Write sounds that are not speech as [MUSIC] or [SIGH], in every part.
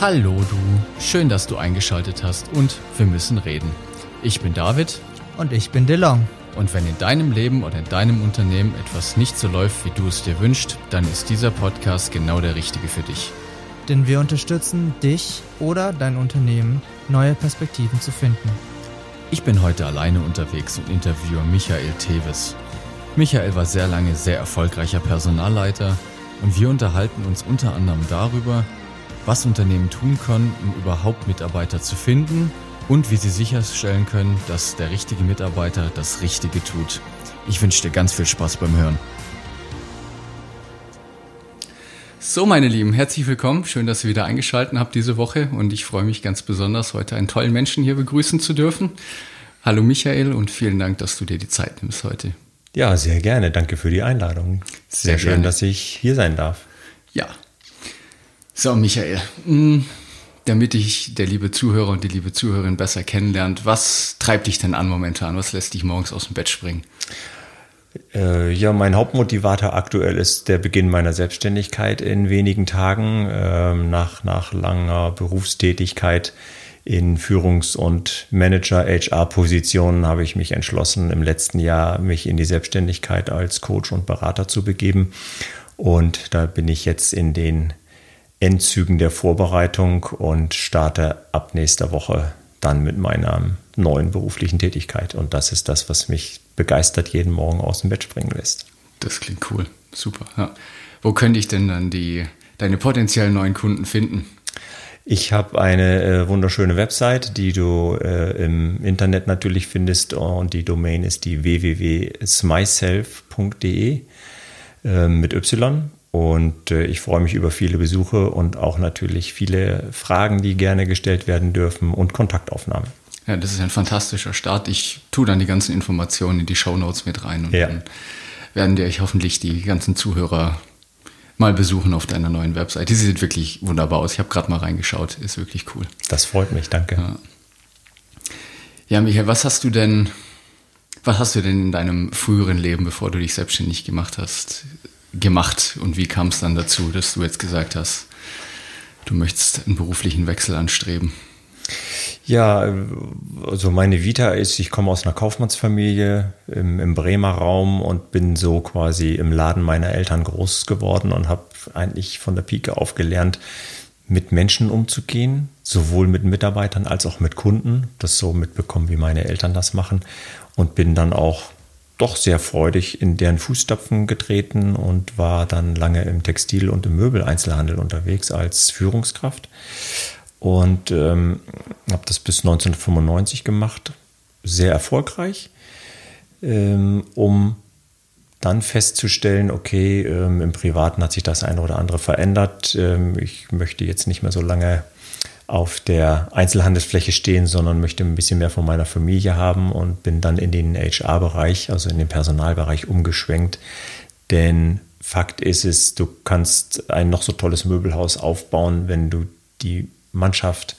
Hallo du, schön, dass du eingeschaltet hast und wir müssen reden. Ich bin David Und ich bin DeLong. und wenn in deinem Leben oder in deinem Unternehmen etwas nicht so läuft, wie du es dir wünschst, dann ist dieser Podcast genau der richtige für dich. Denn wir unterstützen dich oder dein Unternehmen, neue Perspektiven zu finden. Ich bin heute alleine unterwegs und interviewe Michael Teves. Michael war sehr lange sehr erfolgreicher Personalleiter und wir unterhalten uns unter anderem darüber, was Unternehmen tun können, um überhaupt Mitarbeiter zu finden und wie sie sicherstellen können, dass der richtige Mitarbeiter das Richtige tut. Ich wünsche dir ganz viel Spaß beim Hören. So, meine Lieben, herzlich willkommen. Schön, dass ihr wieder eingeschaltet habt diese Woche und ich freue mich ganz besonders, heute einen tollen Menschen hier begrüßen zu dürfen. Hallo Michael und vielen Dank, dass du dir die Zeit nimmst heute. Ja, sehr gerne. Danke für die Einladung. Sehr Sehr, schön, gerne. dass ich hier sein darf. Ja. So, Michael, mh, damit ich der liebe Zuhörer und die liebe Zuhörerin besser kennenlernt, was treibt dich denn an momentan? Was lässt dich morgens aus dem Bett springen? Äh, ja, mein Hauptmotivator aktuell ist der Beginn meiner Selbstständigkeit in wenigen Tagen. Ähm, nach, nach langer Berufstätigkeit in Führungs- und Manager-HR-Positionen habe ich mich entschlossen, im letzten Jahr mich in die Selbstständigkeit als Coach und Berater zu begeben. Und da bin ich jetzt in den Endzügen der Vorbereitung und starte ab nächster Woche dann mit meiner neuen beruflichen Tätigkeit. Und das ist das, was mich begeistert jeden Morgen aus dem Bett springen lässt. Das klingt cool. Super. Ja. Wo könnte ich denn dann die, deine potenziellen neuen Kunden finden? Ich habe eine äh, wunderschöne Website, die du äh, im Internet natürlich findest und die Domain ist die www.smyself.de äh, mit Y. Und äh, ich freue mich über viele Besuche und auch natürlich viele Fragen, die gerne gestellt werden dürfen und Kontaktaufnahme. Ja, das ist ein fantastischer Start. Ich tue dann die ganzen Informationen in die Shownotes mit rein und Ja. dann werden dir ich hoffentlich die ganzen Zuhörer mal besuchen auf deiner neuen Website. Die sieht wirklich wunderbar aus. Ich habe gerade mal reingeschaut. Ist wirklich cool. Das freut mich, danke. Ja, Michael, was hast du denn, was hast du denn in deinem früheren Leben, bevor du dich selbstständig gemacht hast, gemacht? Und wie kam es dann dazu, dass du jetzt gesagt hast, du möchtest einen beruflichen Wechsel anstreben? Ja, also meine Vita ist, ich komme aus einer Kaufmannsfamilie im, im Bremer Raum und bin so quasi im Laden meiner Eltern groß geworden und habe eigentlich von der Pike auf gelernt, mit Menschen umzugehen, sowohl mit Mitarbeitern als auch mit Kunden. Das so mitbekommen, wie meine Eltern das machen und bin dann auch doch sehr freudig in deren Fußstapfen getreten und war dann lange im Textil- und im Möbeleinzelhandel unterwegs als Führungskraft und ähm, habe das bis 1995 gemacht, sehr erfolgreich, ähm, um dann festzustellen, okay, ähm, im Privaten hat sich das eine oder andere verändert. Ähm, ich möchte jetzt nicht mehr so lange auf der Einzelhandelsfläche stehen, sondern möchte ein bisschen mehr von meiner Familie haben und bin dann in den HR-Bereich, also in den Personalbereich umgeschwenkt. Denn Fakt ist es, du kannst ein noch so tolles Möbelhaus aufbauen, wenn du die Mannschaft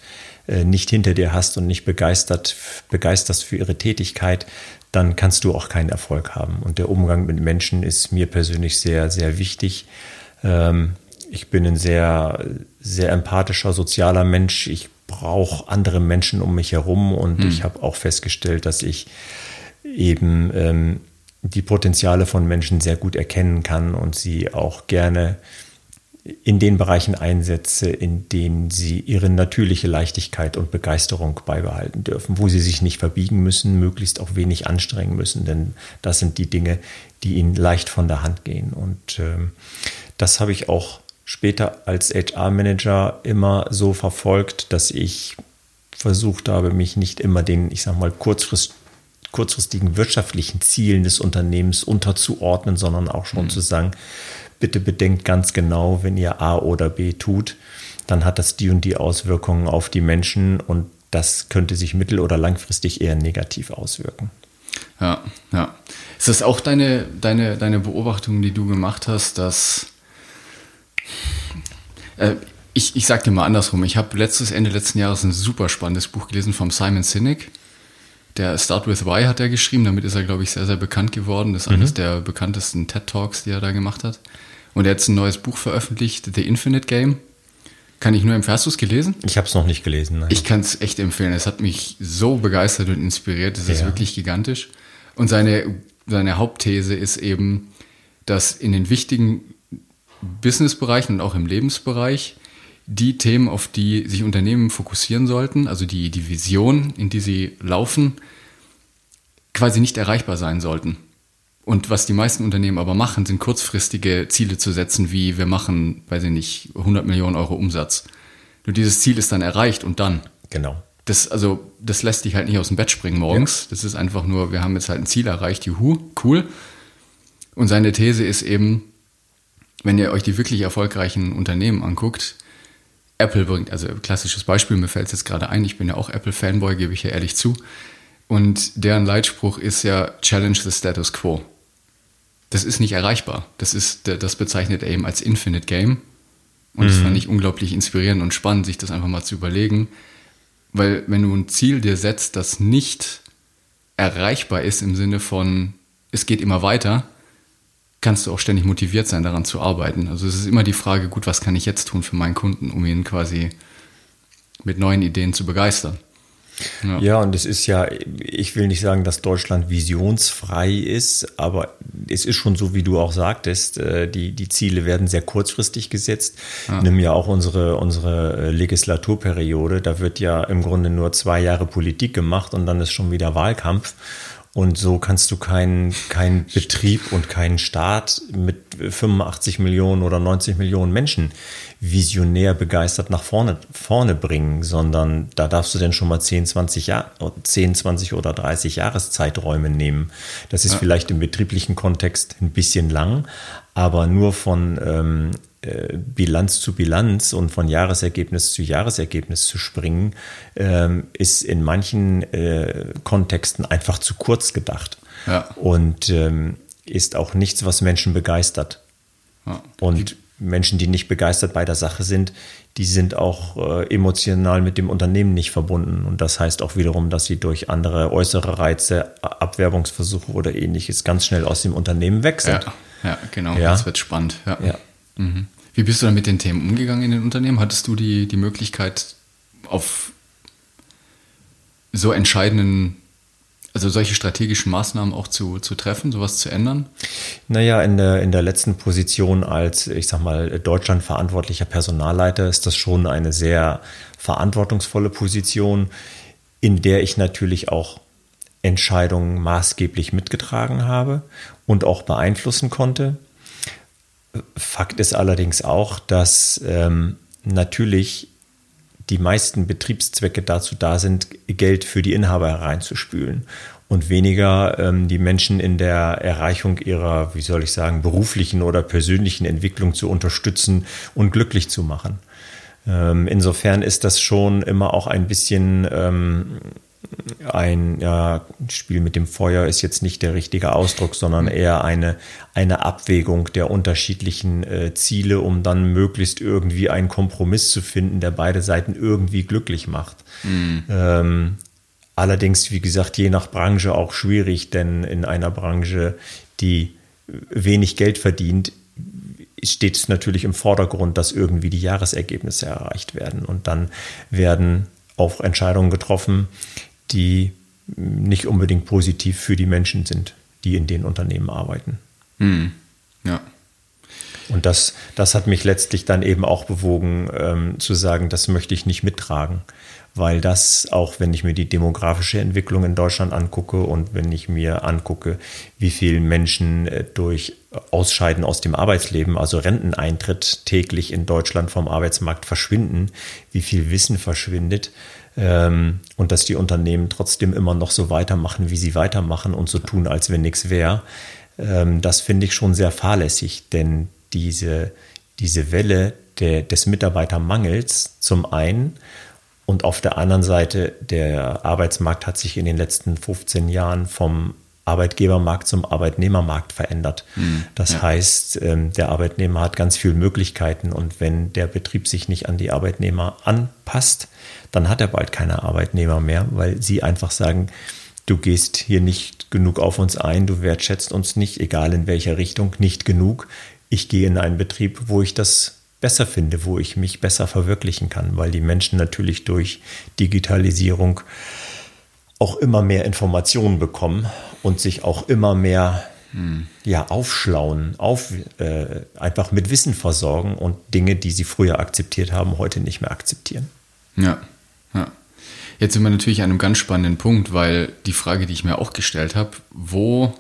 äh, nicht hinter dir hast und nicht begeistert, begeisterst für ihre Tätigkeit, dann kannst du auch keinen Erfolg haben. Und der Umgang mit Menschen ist mir persönlich sehr, sehr wichtig. Ähm, ich bin ein sehr, sehr empathischer, sozialer Mensch. Ich brauche andere Menschen um mich herum und ich habe auch festgestellt, dass ich eben ähm, die Potenziale von Menschen sehr gut erkennen kann und sie auch gerne in den Bereichen einsetze, in denen sie ihre natürliche Leichtigkeit und Begeisterung beibehalten dürfen, wo sie sich nicht verbiegen müssen, möglichst auch wenig anstrengen müssen, denn das sind die Dinge, die ihnen leicht von der Hand gehen. Und ähm, das habe ich auch später als HR-Manager immer so verfolgt, dass ich versucht habe, mich nicht immer den, ich sag mal, kurzfrist, kurzfristigen wirtschaftlichen Zielen des Unternehmens unterzuordnen, sondern auch schon zu sagen, bitte bedenkt ganz genau, wenn ihr A oder B tut, dann hat das die und die Auswirkungen auf die Menschen und das könnte sich mittel- oder langfristig eher negativ auswirken. Ja, ja. Ist das auch deine, deine, deine Beobachtung, die du gemacht hast, dass äh, ich, ich sag dir mal andersrum, ich habe letztes Ende letzten Jahres ein super spannendes Buch gelesen vom Simon Sinek. Der Start with Why hat er geschrieben, damit ist er, glaube ich, sehr, sehr bekannt geworden. Das ist eines der bekanntesten TED Talks, die er da gemacht hat. Und er hat jetzt ein neues Buch veröffentlicht, The Infinite Game. Kann ich nur empfehlen. Hast du es gelesen? Ich habe es noch nicht gelesen. Nein. Ich kann es echt empfehlen. Es hat mich so begeistert und inspiriert. Es ja. ist wirklich gigantisch. Und seine, seine Hauptthese ist eben, dass in den wichtigen Businessbereichen und auch im Lebensbereich die Themen, auf die sich Unternehmen fokussieren sollten, also die, die Vision, in die sie laufen, quasi nicht erreichbar sein sollten. Und was die meisten Unternehmen aber machen, sind kurzfristige Ziele zu setzen, wie wir machen, weiß ich nicht, 100 Millionen Euro Umsatz. Nur dieses Ziel ist dann erreicht und dann. Genau. Das, also, das lässt dich halt nicht aus dem Bett springen morgens. Ja. Das ist einfach nur, wir haben jetzt halt ein Ziel erreicht, juhu, cool. Und seine These ist eben, wenn ihr euch die wirklich erfolgreichen Unternehmen anguckt, Apple bringt, also klassisches Beispiel, mir fällt es jetzt gerade ein, ich bin ja auch Apple-Fanboy, gebe ich ja ehrlich zu. Und deren Leitspruch ist ja Challenge the Status Quo. Das ist nicht erreichbar. Das, ist, das bezeichnet er eben als Infinite Game. Und mhm. das fand ich unglaublich inspirierend und spannend, sich das einfach mal zu überlegen. Weil wenn du ein Ziel dir setzt, das nicht erreichbar ist im Sinne von, es geht immer weiter, kannst du auch ständig motiviert sein, daran zu arbeiten. Also es ist immer die Frage, gut, was kann ich jetzt tun für meinen Kunden, um ihn quasi mit neuen Ideen zu begeistern. Ja. ja, und es ist ja, ich will nicht sagen, dass Deutschland visionsfrei ist, aber es ist schon so, wie du auch sagtest, äh, die, die Ziele werden sehr kurzfristig gesetzt. Ja. Nimm ja auch unsere, unsere äh, Legislaturperiode, da wird ja im Grunde nur zwei Jahre Politik gemacht und dann ist schon wieder Wahlkampf. Und so kannst du keinen kein Betrieb und keinen Staat mit 85 Millionen oder 90 Millionen Menschen visionär begeistert nach vorne, vorne bringen, sondern da darfst du denn schon mal 10, 20 Jahr, 10, 20 oder 30 Jahreszeiträume nehmen. Das ist ja. vielleicht im betrieblichen Kontext ein bisschen lang, aber nur von ähm, äh, Bilanz zu Bilanz und von Jahresergebnis zu Jahresergebnis zu springen, ähm, ist in manchen äh, Kontexten einfach zu kurz gedacht. Ja. Und ähm, ist auch nichts, was Menschen begeistert. Ja. Und Menschen, die nicht begeistert bei der Sache sind, die sind auch äh, emotional mit dem Unternehmen nicht verbunden. Und das heißt auch wiederum, dass sie durch andere äußere Reize, Abwerbungsversuche oder ähnliches ganz schnell aus dem Unternehmen weg sind. Ja, ja genau. Das wird spannend. Ja. Mhm. Wie bist du dann mit den Themen umgegangen in den Unternehmen? Hattest du die, die Möglichkeit, auf so entscheidenden, also solche strategischen Maßnahmen auch zu, zu treffen, sowas zu ändern? Naja, in der, in der letzten Position als, ich sag mal, Deutschland verantwortlicher Personalleiter ist das schon eine sehr verantwortungsvolle Position, in der ich natürlich auch Entscheidungen maßgeblich mitgetragen habe und auch beeinflussen konnte. Fakt ist allerdings auch, dass ähm, natürlich die meisten Betriebszwecke dazu da sind, Geld für die Inhaber hereinzuspülen und weniger ähm, die Menschen in der Erreichung ihrer, wie soll ich sagen, beruflichen oder persönlichen Entwicklung zu unterstützen und glücklich zu machen. Ähm, insofern ist das schon immer auch ein bisschen ähm, ein ja, Spiel mit dem Feuer ist jetzt nicht der richtige Ausdruck, sondern mhm. eher eine, eine Abwägung der unterschiedlichen äh, Ziele, um dann möglichst irgendwie einen Kompromiss zu finden, der beide Seiten irgendwie glücklich macht. Mhm. Ähm, allerdings, wie gesagt, je nach Branche auch schwierig, denn in einer Branche, die wenig Geld verdient, steht es natürlich im Vordergrund, dass irgendwie die Jahresergebnisse erreicht werden. Und dann werden auch Entscheidungen getroffen, die nicht unbedingt positiv für die Menschen sind, die in den Unternehmen arbeiten. Hm. Ja. Und das, das hat mich letztlich dann eben auch bewogen, ähm, zu sagen, das möchte ich nicht mittragen, weil das, auch wenn ich mir die demografische Entwicklung in Deutschland angucke und wenn ich mir angucke, wie viele Menschen äh, durch Ausscheiden aus dem Arbeitsleben, also Renteneintritt täglich in Deutschland vom Arbeitsmarkt verschwinden, wie viel Wissen verschwindet, ähm, und dass die Unternehmen trotzdem immer noch so weitermachen, wie sie weitermachen und so tun, als wenn nichts wäre. Ähm, das finde ich schon sehr fahrlässig, denn diese, diese Welle der, des Mitarbeitermangels zum einen und auf der anderen Seite, der Arbeitsmarkt hat sich in den letzten 15 Jahren vom Arbeitgebermarkt zum Arbeitnehmermarkt verändert. Mhm, das ja. heißt, ähm, der Arbeitnehmer hat ganz viele Möglichkeiten und wenn der Betrieb sich nicht an die Arbeitnehmer anpasst, dann hat er bald keine Arbeitnehmer mehr, weil sie einfach sagen, du gehst hier nicht genug auf uns ein, du wertschätzt uns nicht, egal in welcher Richtung, nicht genug. Ich gehe in einen Betrieb, wo ich das besser finde, wo ich mich besser verwirklichen kann, weil die Menschen natürlich durch Digitalisierung auch immer mehr Informationen bekommen und sich auch immer mehr hm. ja, aufschlauen, auf, äh, einfach mit Wissen versorgen und Dinge, die sie früher akzeptiert haben, heute nicht mehr akzeptieren. Ja, ja. Jetzt sind wir natürlich an einem ganz spannenden Punkt, weil die Frage, die ich mir auch gestellt habe, wo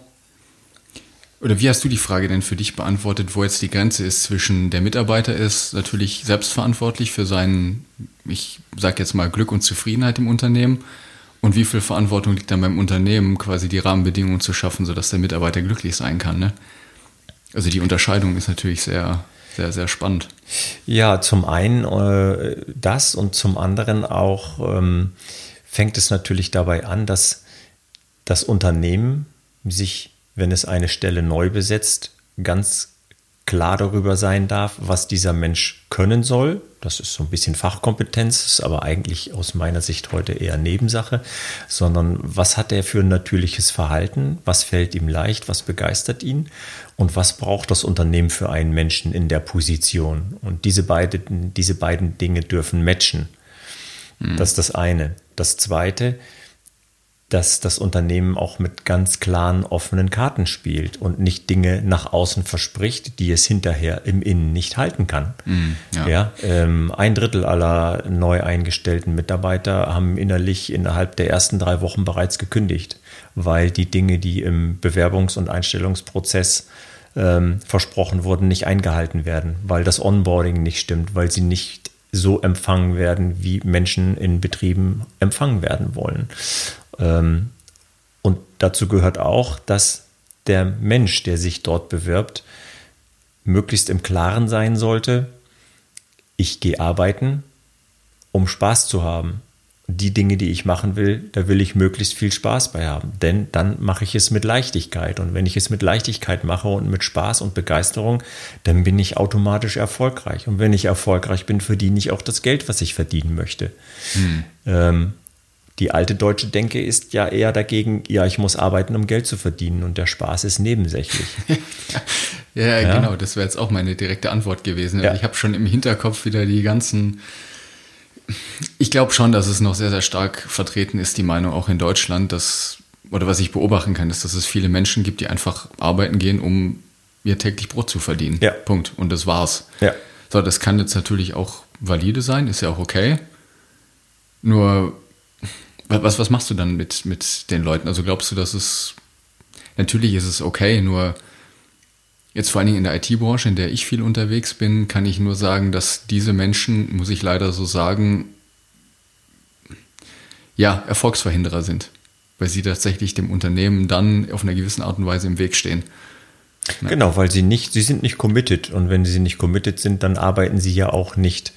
oder wie hast du die Frage denn für dich beantwortet, wo jetzt die Grenze ist zwischen der Mitarbeiter ist natürlich selbstverantwortlich für seinen, ich sage jetzt mal Glück und Zufriedenheit im Unternehmen und wie viel Verantwortung liegt dann beim Unternehmen, quasi die Rahmenbedingungen zu schaffen, sodass der Mitarbeiter glücklich sein kann. Ne? Also die Unterscheidung ist natürlich sehr, sehr, sehr spannend. Ja, zum einen äh, das und zum anderen auch ähm, fängt es natürlich dabei an, dass das Unternehmen sich wenn es eine Stelle neu besetzt, ganz klar darüber sein darf, was dieser Mensch können soll. Das ist so ein bisschen Fachkompetenz, ist aber eigentlich aus meiner Sicht heute eher Nebensache, sondern was hat er für ein natürliches Verhalten, was fällt ihm leicht, was begeistert ihn und was braucht das Unternehmen für einen Menschen in der Position. Und diese beiden, diese beiden Dinge dürfen matchen. Mhm. Das ist das eine. Das zweite ist, dass das Unternehmen auch mit ganz klaren, offenen Karten spielt und nicht Dinge nach außen verspricht, die es hinterher im Innen nicht halten kann. Mm, ja. ja ähm, ein Drittel aller neu eingestellten Mitarbeiter haben innerlich innerhalb der ersten drei Wochen bereits gekündigt, weil die Dinge, die im Bewerbungs- und Einstellungsprozess ähm, versprochen wurden, nicht eingehalten werden, weil das Onboarding nicht stimmt, weil sie nicht so empfangen werden, wie Menschen in Betrieben empfangen werden wollen. Ähm, und dazu gehört auch, dass der Mensch, der sich dort bewirbt, möglichst im Klaren sein sollte, ich gehe arbeiten, um Spaß zu haben. Die Dinge, die ich machen will, da will ich möglichst viel Spaß bei haben. Denn dann mache ich es mit Leichtigkeit. Und wenn ich es mit Leichtigkeit mache und mit Spaß und Begeisterung, dann bin ich automatisch erfolgreich. Und wenn ich erfolgreich bin, verdiene ich auch das Geld, was ich verdienen möchte. Hm. Ähm, die alte deutsche Denke ist ja eher dagegen, ja, ich muss arbeiten, um Geld zu verdienen und der Spaß ist nebensächlich. [LAUGHS] ja, ja, genau, das wäre jetzt auch meine direkte Antwort gewesen. Also ja. Ich habe schon im Hinterkopf wieder die ganzen. Ich glaube schon, dass es noch sehr, sehr stark vertreten ist, die Meinung auch in Deutschland, dass, oder was ich beobachten kann, ist, dass es viele Menschen gibt, die einfach arbeiten gehen, um ihr täglich Brot zu verdienen. Ja. Punkt. Und das war's. Ja. So, das kann jetzt natürlich auch valide sein, ist ja auch okay. Nur was, was machst du dann mit, mit den Leuten? Also glaubst du, dass es, natürlich ist es okay, nur jetzt vor allen Dingen in der IT-Branche, in der ich viel unterwegs bin, kann ich nur sagen, dass diese Menschen, muss ich leider so sagen, ja, Erfolgsverhinderer sind, weil sie tatsächlich dem Unternehmen dann auf einer gewissen Art und Weise im Weg stehen. Genau, weil sie nicht, sie sind nicht committed und wenn sie nicht committed sind, dann arbeiten sie ja auch nicht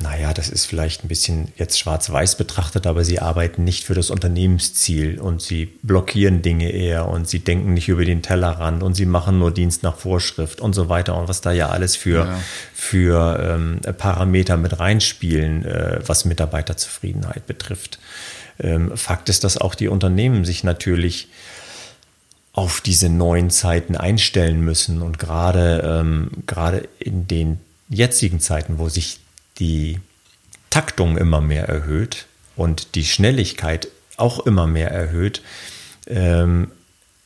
naja, das ist vielleicht ein bisschen jetzt schwarz-weiß betrachtet, aber sie arbeiten nicht für das Unternehmensziel und sie blockieren Dinge eher und sie denken nicht über den Tellerrand und sie machen nur Dienst nach Vorschrift und so weiter und was da ja alles für, ja. für ähm, Parameter mit reinspielen, äh, was Mitarbeiterzufriedenheit betrifft. Ähm, Fakt ist, dass auch die Unternehmen sich natürlich auf diese neuen Zeiten einstellen müssen und gerade ähm, gerade in den jetzigen Zeiten, wo sich die Taktung immer mehr erhöht und die Schnelligkeit auch immer mehr erhöht, ähm,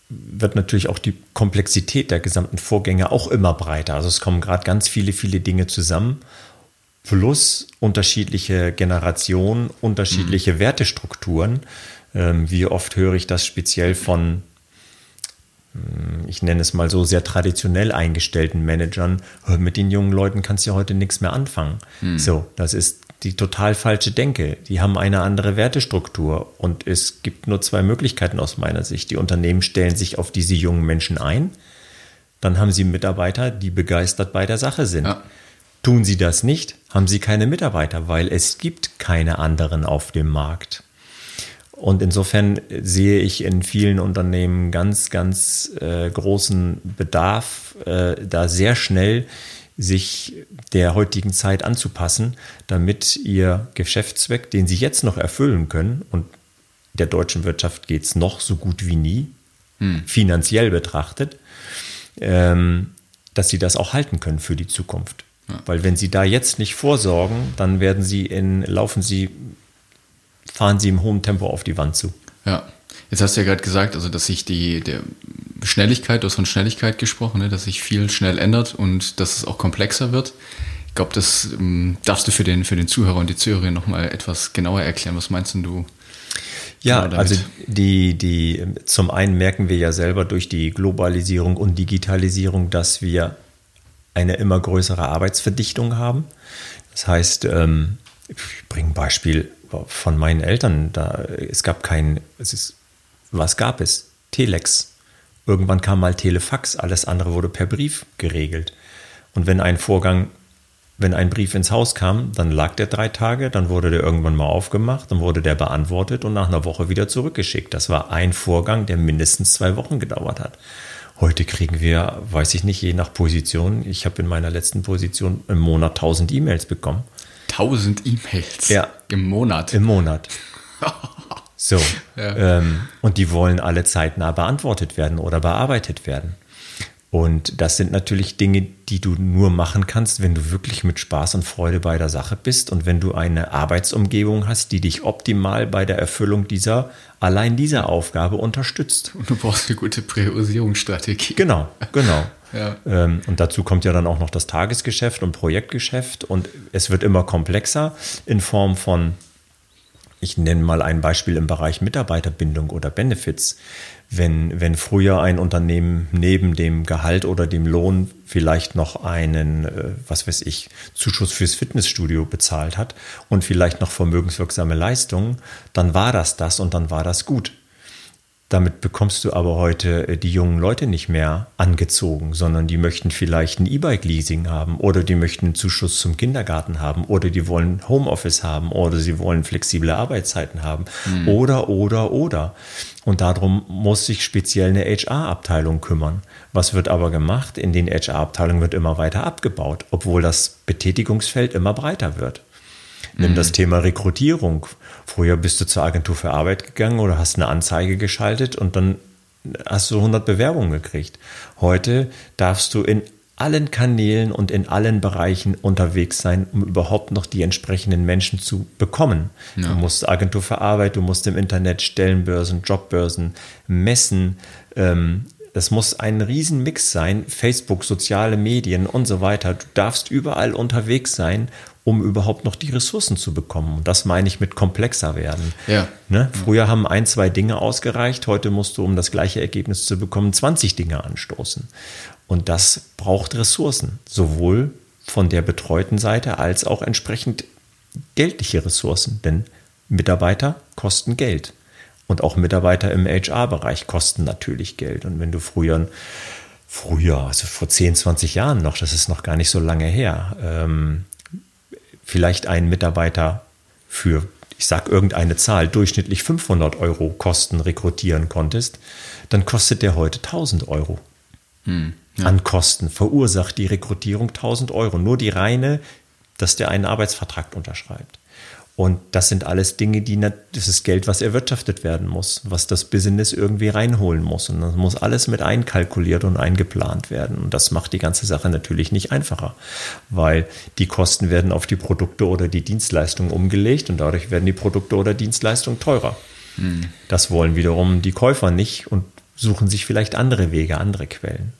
wird natürlich auch die Komplexität der gesamten Vorgänge auch immer breiter. Also es kommen gerade ganz viele, viele Dinge zusammen, plus unterschiedliche Generationen, unterschiedliche mhm. Wertestrukturen. Ähm, wie oft höre ich das speziell von ich nenne es mal so, sehr traditionell eingestellten Managern, mit den jungen Leuten kannst du heute nichts mehr anfangen. Hm. So, das ist die total falsche Denke. Die haben eine andere Wertestruktur und es gibt nur zwei Möglichkeiten aus meiner Sicht. Die Unternehmen stellen sich auf diese jungen Menschen ein, dann haben sie Mitarbeiter, die begeistert bei der Sache sind. Ja. Tun sie das nicht, haben sie keine Mitarbeiter, weil es gibt keine anderen auf dem Markt. Und insofern sehe ich in vielen Unternehmen ganz, ganz äh, großen Bedarf, äh, da sehr schnell sich der heutigen Zeit anzupassen, damit ihr Geschäftszweck, den sie jetzt noch erfüllen können, und der deutschen Wirtschaft geht es noch so gut wie nie, hm. finanziell betrachtet, ähm, dass sie das auch halten können für die Zukunft. Ja. Weil wenn sie da jetzt nicht vorsorgen, dann werden sie in, laufen sie, fahren sie im hohen Tempo auf die Wand zu. Ja. Jetzt hast du ja gerade gesagt, also dass sich die der Schnelligkeit, du hast von Schnelligkeit gesprochen, ne, dass sich viel schnell ändert und dass es auch komplexer wird. Ich glaube, das ähm, darfst du für den, für den Zuhörer und die Zuhörerin nochmal etwas genauer erklären. Was meinst du? Ja, genau also die, die, zum einen merken wir ja selber durch die Globalisierung und Digitalisierung, dass wir eine immer größere Arbeitsverdichtung haben. Das heißt, ähm, ich bringe ein Beispiel von meinen Eltern. Da, es gab kein, es ist, was gab es? Telex. Irgendwann kam mal Telefax, alles andere wurde per Brief geregelt. Und wenn ein Vorgang wenn ein Brief ins Haus kam, dann lag der drei Tage, dann wurde der irgendwann mal aufgemacht, dann wurde der beantwortet und nach einer Woche wieder zurückgeschickt. Das war ein Vorgang, der mindestens zwei Wochen gedauert hat. Heute kriegen wir, weiß ich nicht, je nach Position, ich habe in meiner letzten Position im Monat 1000 E-Mails bekommen. 1000 E-Mails? Ja. Im Monat? Im Monat. [LAUGHS] So. Ja. Ähm, und die wollen alle zeitnah beantwortet werden oder bearbeitet werden. Und das sind natürlich Dinge, die du nur machen kannst, wenn du wirklich mit Spaß und Freude bei der Sache bist und wenn du eine Arbeitsumgebung hast, die dich optimal bei der Erfüllung dieser, allein dieser Aufgabe unterstützt. Und du brauchst eine gute Priorisierungsstrategie. Genau, genau. [LAUGHS] ja. Ähm, und dazu kommt ja dann auch noch das Tagesgeschäft und Projektgeschäft und es wird immer komplexer in Form von ich nenne mal ein Beispiel im Bereich Mitarbeiterbindung oder Benefits. Wenn, wenn früher ein Unternehmen neben dem Gehalt oder dem Lohn vielleicht noch einen, äh, was weiß ich, Zuschuss fürs Fitnessstudio bezahlt hat und vielleicht noch vermögenswirksame Leistungen, dann war das das und dann war das gut. Damit bekommst du aber heute äh, die jungen Leute nicht mehr angezogen, sondern die möchten vielleicht ein E-Bike-Leasing haben oder die möchten einen Zuschuss zum Kindergarten haben oder die wollen Homeoffice haben oder sie wollen flexible Arbeitszeiten haben mhm. oder, oder, oder. Und darum muss sich speziell eine HR-Abteilung kümmern. Was wird aber gemacht? In den HR-Abteilungen wird immer weiter abgebaut, obwohl das Betätigungsfeld immer breiter wird. Nimm mhm. das Thema Rekrutierung. Früher bist du zur Agentur für Arbeit gegangen oder hast eine Anzeige geschaltet und dann hast du 100 Bewerbungen gekriegt. Heute darfst du in allen Kanälen und in allen Bereichen unterwegs sein, um überhaupt noch die entsprechenden Menschen zu bekommen. Ja. Du musst Agentur für Arbeit, du musst im Internet Stellenbörsen, Jobbörsen, Messen. Ähm, das muss ein Riesenmix sein, Facebook, soziale Medien und so weiter. Du darfst überall unterwegs sein, um überhaupt noch die Ressourcen zu bekommen. Und das meine ich mit komplexer werden. Ja. Ne? Früher haben ein, zwei Dinge ausgereicht, heute musst du, um das gleiche Ergebnis zu bekommen, 20 Dinge anstoßen. Und das braucht Ressourcen, sowohl von der betreuten Seite als auch entsprechend geldliche Ressourcen, denn Mitarbeiter kosten Geld. Und auch Mitarbeiter im HR-Bereich kosten natürlich Geld. Und wenn du früher, früher, also vor 10, 20 Jahren noch, das ist noch gar nicht so lange her, ähm, vielleicht einen Mitarbeiter für, ich sage irgendeine Zahl, durchschnittlich 500 Euro Kosten rekrutieren konntest, dann kostet der heute 1000 Euro. Hm, ja. An Kosten verursacht die Rekrutierung 1000 Euro. Nur die reine, dass der einen Arbeitsvertrag unterschreibt. Und das sind alles Dinge, die, das ist Geld, was erwirtschaftet werden muss, was das Business irgendwie reinholen muss. Und das muss alles mit einkalkuliert und eingeplant werden. Und das macht die ganze Sache natürlich nicht einfacher, weil die Kosten werden auf die Produkte oder die Dienstleistungen umgelegt und dadurch werden die Produkte oder Dienstleistungen teurer. Hm. Das wollen wiederum die Käufer nicht und suchen sich vielleicht andere Wege, andere Quellen.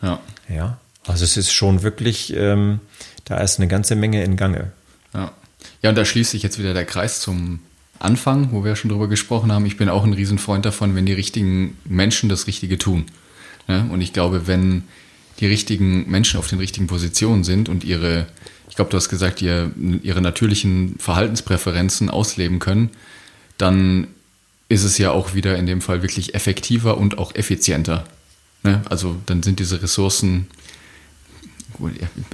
Ja. Ja. Also es ist schon wirklich, ähm, da ist eine ganze Menge in Gange. Ja. Ja, und da schließt sich jetzt wieder der Kreis zum Anfang, wo wir schon drüber gesprochen haben. Ich bin auch ein Riesenfreund davon, wenn die richtigen Menschen das Richtige tun. Ja, und ich glaube, wenn die richtigen Menschen auf den richtigen Positionen sind und ihre, ich glaube, du hast gesagt, ihre, ihre natürlichen Verhaltenspräferenzen ausleben können, dann ist es ja auch wieder in dem Fall wirklich effektiver und auch effizienter. Ne? Also dann sind diese Ressourcen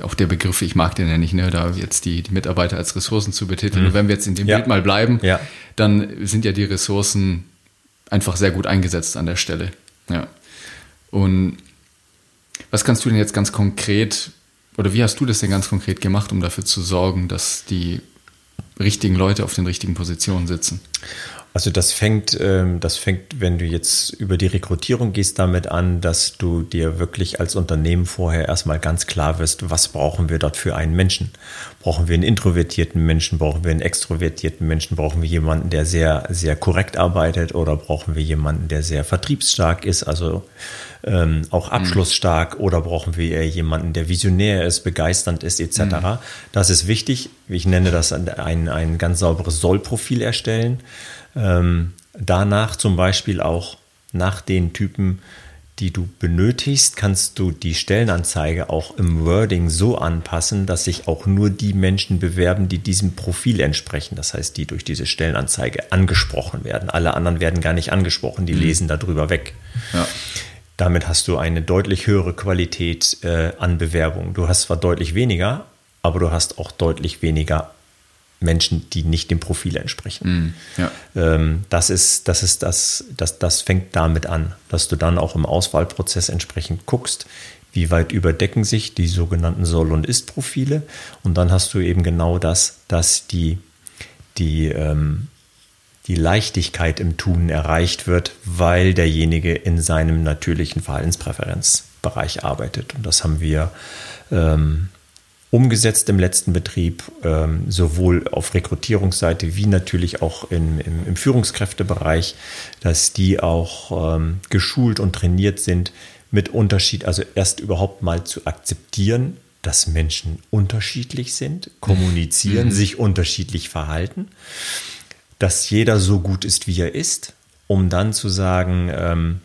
auch der Begriff, ich mag den ja nicht, ne, da jetzt die, die Mitarbeiter als Ressourcen zu betiteln. Mhm. Und wenn wir jetzt in dem ja. Bild mal bleiben, ja. dann sind ja die Ressourcen einfach sehr gut eingesetzt an der Stelle. Ja. Und was kannst du denn jetzt ganz konkret, oder wie hast du das denn ganz konkret gemacht, um dafür zu sorgen, dass die richtigen Leute auf den richtigen Positionen sitzen? Also das fängt, ähm, das fängt, wenn du jetzt über die Rekrutierung gehst, damit an, dass du dir wirklich als Unternehmen vorher erstmal ganz klar wirst, was brauchen wir dort für einen Menschen? Brauchen wir einen introvertierten Menschen? Brauchen wir einen extrovertierten Menschen? Brauchen wir jemanden, der sehr, sehr korrekt arbeitet? Oder brauchen wir jemanden, der sehr vertriebsstark ist, also ähm, auch mhm. abschlussstark? Oder brauchen wir eher jemanden, der visionär ist, begeisternd ist, etc.? Mhm. Das ist wichtig. Ich nenne das ein, ein ganz sauberes Sollprofil erstellen. Ähm, danach zum Beispiel auch nach den Typen, die du benötigst, kannst du die Stellenanzeige auch im Wording so anpassen, dass sich auch nur die Menschen bewerben, die diesem Profil entsprechen. Das heißt, die durch diese Stellenanzeige angesprochen werden. Alle anderen werden gar nicht angesprochen, die mhm. lesen darüber weg. Ja. Damit hast du eine deutlich höhere Qualität äh, an Bewerbung. Du hast zwar deutlich weniger, aber du hast auch deutlich weniger Menschen, die nicht dem Profil entsprechen. Mm, ja. ähm, das ist, das ist das, das, das fängt damit an, dass du dann auch im Auswahlprozess entsprechend guckst, wie weit überdecken sich die sogenannten Soll- und Ist-Profile. Und dann hast du eben genau das, dass die, die, ähm, die Leichtigkeit im Tun erreicht wird, weil derjenige in seinem natürlichen Verhaltenspräferenzbereich arbeitet. Und das haben wir ähm, umgesetzt im letzten Betrieb, ähm, sowohl auf Rekrutierungsseite wie natürlich auch in, im, im, Führungskräftebereich, dass die auch ähm, geschult und trainiert sind, mit Unterschied, also erst überhaupt mal zu akzeptieren, dass Menschen unterschiedlich sind, kommunizieren, mhm. sich unterschiedlich verhalten, dass jeder so gut ist, wie er ist, um dann zu sagen, ähm,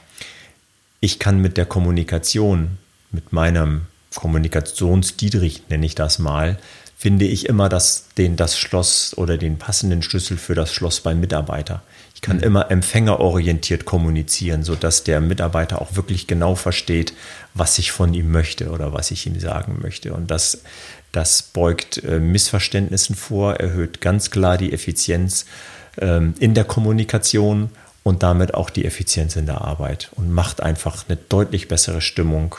ich kann mit der Kommunikation, mit meinem Kommunikationsdiedrich nenne ich das mal, finde ich immer das, den, das Schloss oder den passenden Schlüssel für das Schloss beim Mitarbeiter. Ich kann mhm. immer empfängerorientiert kommunizieren, sodass der Mitarbeiter auch wirklich genau versteht, was ich von ihm möchte oder was ich ihm sagen möchte. Und das, das beugt äh, Missverständnissen vor, erhöht ganz klar die Effizienz ähm, in der Kommunikation und damit auch die Effizienz in der Arbeit und macht einfach eine deutlich bessere Stimmung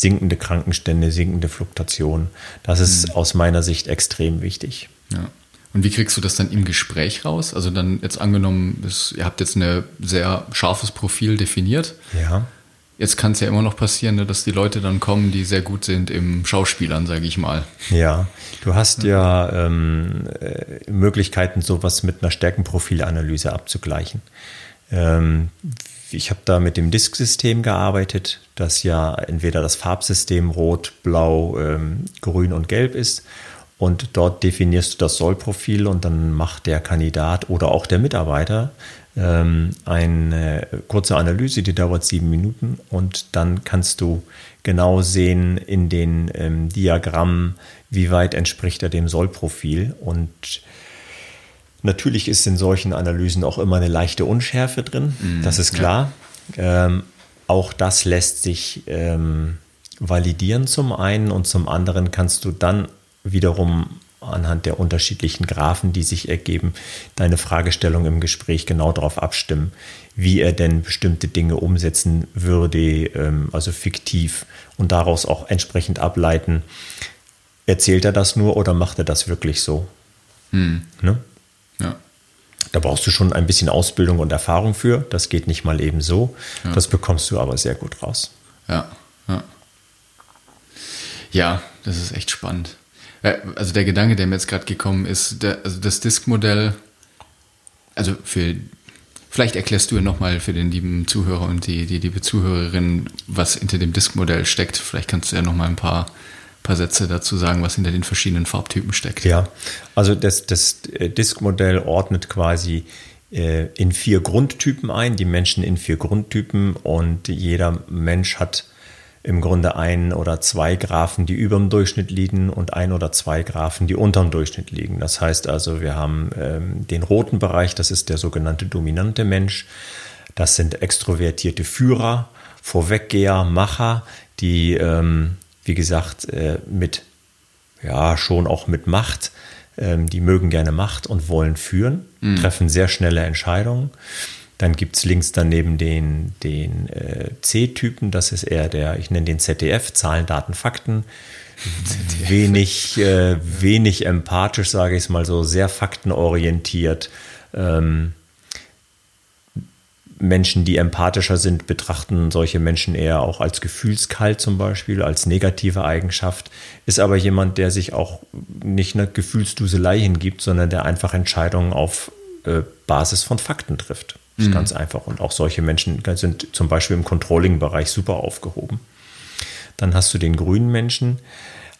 sinkende Krankenstände, sinkende Fluktuation. Das ist mhm. aus meiner Sicht extrem wichtig. Ja. Und wie kriegst du das dann im Gespräch raus? Also dann jetzt angenommen, ihr habt jetzt ein sehr scharfes Profil definiert. Ja. Jetzt kann es ja immer noch passieren, ne, dass die Leute dann kommen, die sehr gut sind im Schauspielern, sage ich mal. Ja, du hast ja ähm, äh, Möglichkeiten, sowas mit einer Stärkenprofilanalyse abzugleichen. Ähm, ich habe da mit dem Disk-System gearbeitet, das ja entweder das Farbsystem Rot, Blau, ähm, Grün und Gelb ist. Und dort definierst du das Sollprofil und dann macht der Kandidat oder auch der Mitarbeiter ähm, eine kurze Analyse, die dauert sieben Minuten und dann kannst du genau sehen in den ähm, Diagrammen, wie weit entspricht er dem Sollprofil und Natürlich ist in solchen Analysen auch immer eine leichte Unschärfe drin, mm, das ist klar. Ja. Ähm, auch das lässt sich ähm, validieren zum einen und zum anderen kannst du dann wiederum anhand der unterschiedlichen Graphen, die sich ergeben, deine Fragestellung im Gespräch genau darauf abstimmen, wie er denn bestimmte Dinge umsetzen würde, ähm, also fiktiv und daraus auch entsprechend ableiten, erzählt er das nur oder macht er das wirklich so? Hm. Ne? Ja. Da brauchst du schon ein bisschen Ausbildung und Erfahrung für. Das geht nicht mal eben so. Ja. Das bekommst du aber sehr gut raus. Ja, ja. Ja, das ist echt spannend. Äh, also der Gedanke, der mir jetzt gerade gekommen ist, der, also das Disk-Modell, also für, vielleicht erklärst du ja nochmal für den lieben Zuhörer und die, die liebe Zuhörerin, was hinter dem Disk-Modell steckt. Vielleicht kannst du ja nochmal ein paar paar Sätze dazu sagen, was hinter den verschiedenen Farbtypen steckt. Ja, also das, das Disk-Modell ordnet quasi äh, in vier Grundtypen ein, die Menschen in vier Grundtypen und jeder Mensch hat im Grunde ein oder zwei Graphen, die über dem Durchschnitt liegen und ein oder zwei Graphen, die unter dem Durchschnitt liegen. Das heißt also, wir haben ähm, den roten Bereich, das ist der sogenannte dominante Mensch. Das sind extrovertierte Führer, Vorweggeher, Macher, die ähm, wie gesagt, äh, mit, ja, schon auch mit Macht. Ähm, die mögen gerne Macht und wollen führen, mhm. treffen sehr schnelle Entscheidungen. Dann gibt es links daneben den, den äh, C-Typen, das ist eher der, ich nenne den ZDF, Zahlen, Daten, Fakten. [LAUGHS] ZDF. Wenig, äh, wenig empathisch, sage ich es mal so, sehr faktenorientiert. Ähm, Menschen, die empathischer sind, betrachten solche Menschen eher auch als gefühlskalt zum Beispiel, als negative Eigenschaft. Ist aber jemand, der sich auch nicht eine Gefühlsduselei hingibt, sondern der einfach Entscheidungen auf äh, Basis von Fakten trifft. Das ist mhm. ganz einfach. Und auch solche Menschen sind zum Beispiel im Controlling-Bereich super aufgehoben. Dann hast du den grünen Menschen,